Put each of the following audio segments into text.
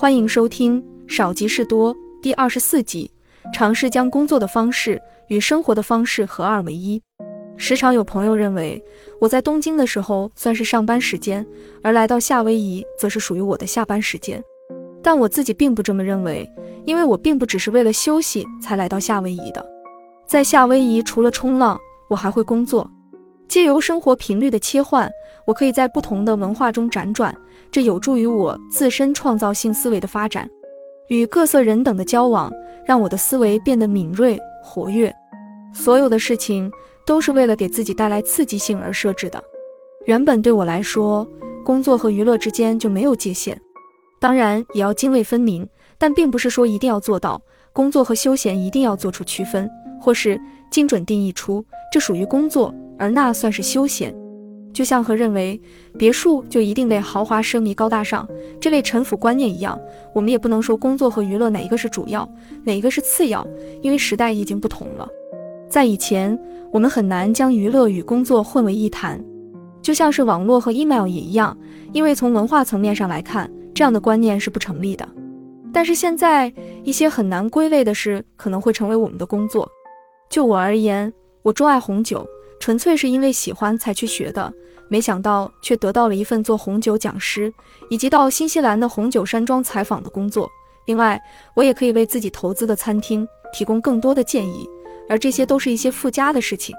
欢迎收听《少即是多》第二十四集，尝试将工作的方式与生活的方式合二为一。时常有朋友认为，我在东京的时候算是上班时间，而来到夏威夷则是属于我的下班时间。但我自己并不这么认为，因为我并不只是为了休息才来到夏威夷的。在夏威夷，除了冲浪，我还会工作。借由生活频率的切换，我可以在不同的文化中辗转，这有助于我自身创造性思维的发展。与各色人等的交往，让我的思维变得敏锐活跃。所有的事情。都是为了给自己带来刺激性而设置的。原本对我来说，工作和娱乐之间就没有界限，当然也要泾渭分明，但并不是说一定要做到工作和休闲一定要做出区分，或是精准定义出这属于工作，而那算是休闲。就像和认为别墅就一定得豪华奢靡高大上这类陈腐观念一样，我们也不能说工作和娱乐哪一个是主要，哪一个是次要，因为时代已经不同了。在以前。我们很难将娱乐与工作混为一谈，就像是网络和 email 也一样，因为从文化层面上来看，这样的观念是不成立的。但是现在一些很难归类的事可能会成为我们的工作。就我而言，我钟爱红酒，纯粹是因为喜欢才去学的，没想到却得到了一份做红酒讲师以及到新西兰的红酒山庄采访的工作。另外，我也可以为自己投资的餐厅提供更多的建议。而这些都是一些附加的事情。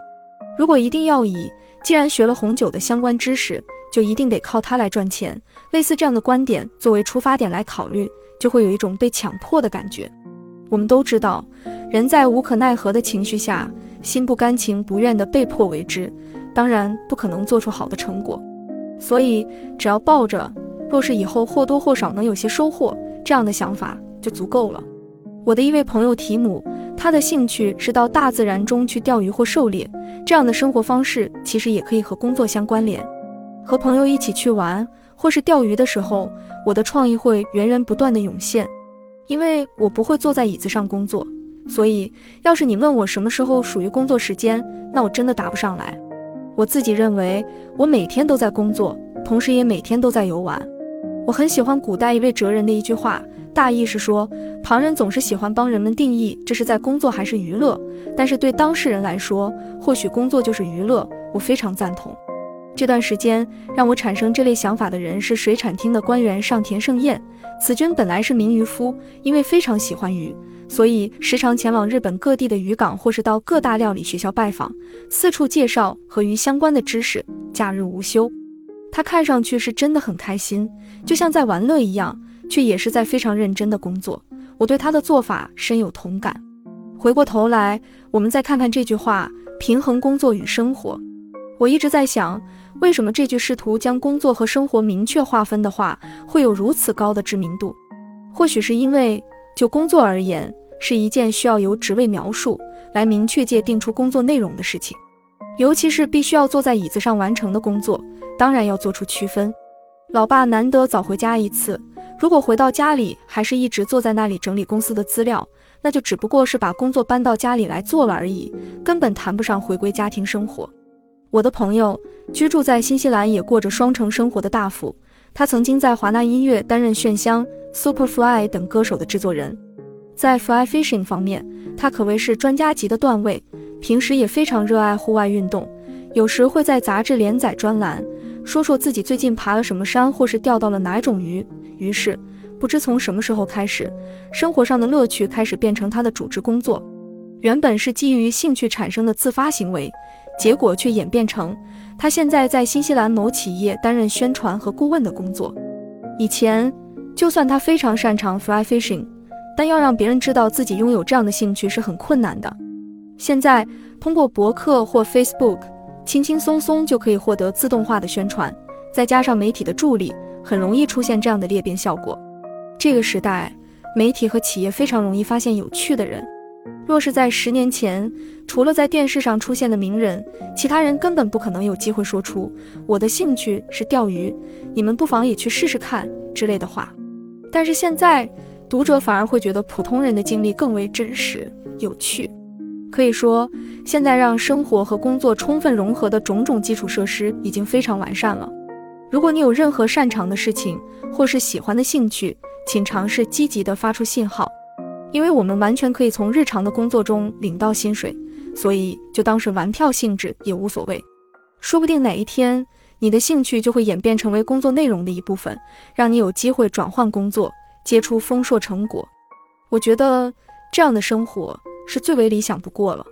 如果一定要以既然学了红酒的相关知识，就一定得靠它来赚钱，类似这样的观点作为出发点来考虑，就会有一种被强迫的感觉。我们都知道，人在无可奈何的情绪下，心不甘情不愿的被迫为之，当然不可能做出好的成果。所以，只要抱着若是以后或多或少能有些收获这样的想法就足够了。我的一位朋友提姆。他的兴趣是到大自然中去钓鱼或狩猎，这样的生活方式其实也可以和工作相关联。和朋友一起去玩或是钓鱼的时候，我的创意会源源不断的涌现。因为我不会坐在椅子上工作，所以要是你问我什么时候属于工作时间，那我真的答不上来。我自己认为我每天都在工作，同时也每天都在游玩。我很喜欢古代一位哲人的一句话。大意是说，旁人总是喜欢帮人们定义这是在工作还是娱乐，但是对当事人来说，或许工作就是娱乐。我非常赞同。这段时间让我产生这类想法的人是水产厅的官员上田胜彦。此君本来是名渔夫，因为非常喜欢鱼，所以时常前往日本各地的渔港，或是到各大料理学校拜访，四处介绍和鱼相关的知识，假日无休。他看上去是真的很开心，就像在玩乐一样。却也是在非常认真的工作，我对他的做法深有同感。回过头来，我们再看看这句话：平衡工作与生活。我一直在想，为什么这句试图将工作和生活明确划分的话，会有如此高的知名度？或许是因为，就工作而言，是一件需要由职位描述来明确界定出工作内容的事情，尤其是必须要坐在椅子上完成的工作，当然要做出区分。老爸难得早回家一次。如果回到家里还是一直坐在那里整理公司的资料，那就只不过是把工作搬到家里来做了而已，根本谈不上回归家庭生活。我的朋友居住在新西兰，也过着双城生活的大福。他曾经在华纳音乐担任炫香、Superfly 等歌手的制作人，在 fly fishing 方面，他可谓是专家级的段位。平时也非常热爱户外运动，有时会在杂志连载专栏，说说自己最近爬了什么山，或是钓到了哪种鱼。于是，不知从什么时候开始，生活上的乐趣开始变成他的主职工作。原本是基于兴趣产生的自发行为，结果却演变成他现在在新西兰某企业担任宣传和顾问的工作。以前，就算他非常擅长 fly fishing，但要让别人知道自己拥有这样的兴趣是很困难的。现在，通过博客或 Facebook，轻轻松松就可以获得自动化的宣传，再加上媒体的助力。很容易出现这样的裂变效果。这个时代，媒体和企业非常容易发现有趣的人。若是在十年前，除了在电视上出现的名人，其他人根本不可能有机会说出“我的兴趣是钓鱼，你们不妨也去试试看”之类的话。但是现在，读者反而会觉得普通人的经历更为真实、有趣。可以说，现在让生活和工作充分融合的种种基础设施已经非常完善了。如果你有任何擅长的事情，或是喜欢的兴趣，请尝试积极的发出信号，因为我们完全可以从日常的工作中领到薪水，所以就当是玩票性质也无所谓。说不定哪一天，你的兴趣就会演变成为工作内容的一部分，让你有机会转换工作，结出丰硕成果。我觉得这样的生活是最为理想不过了。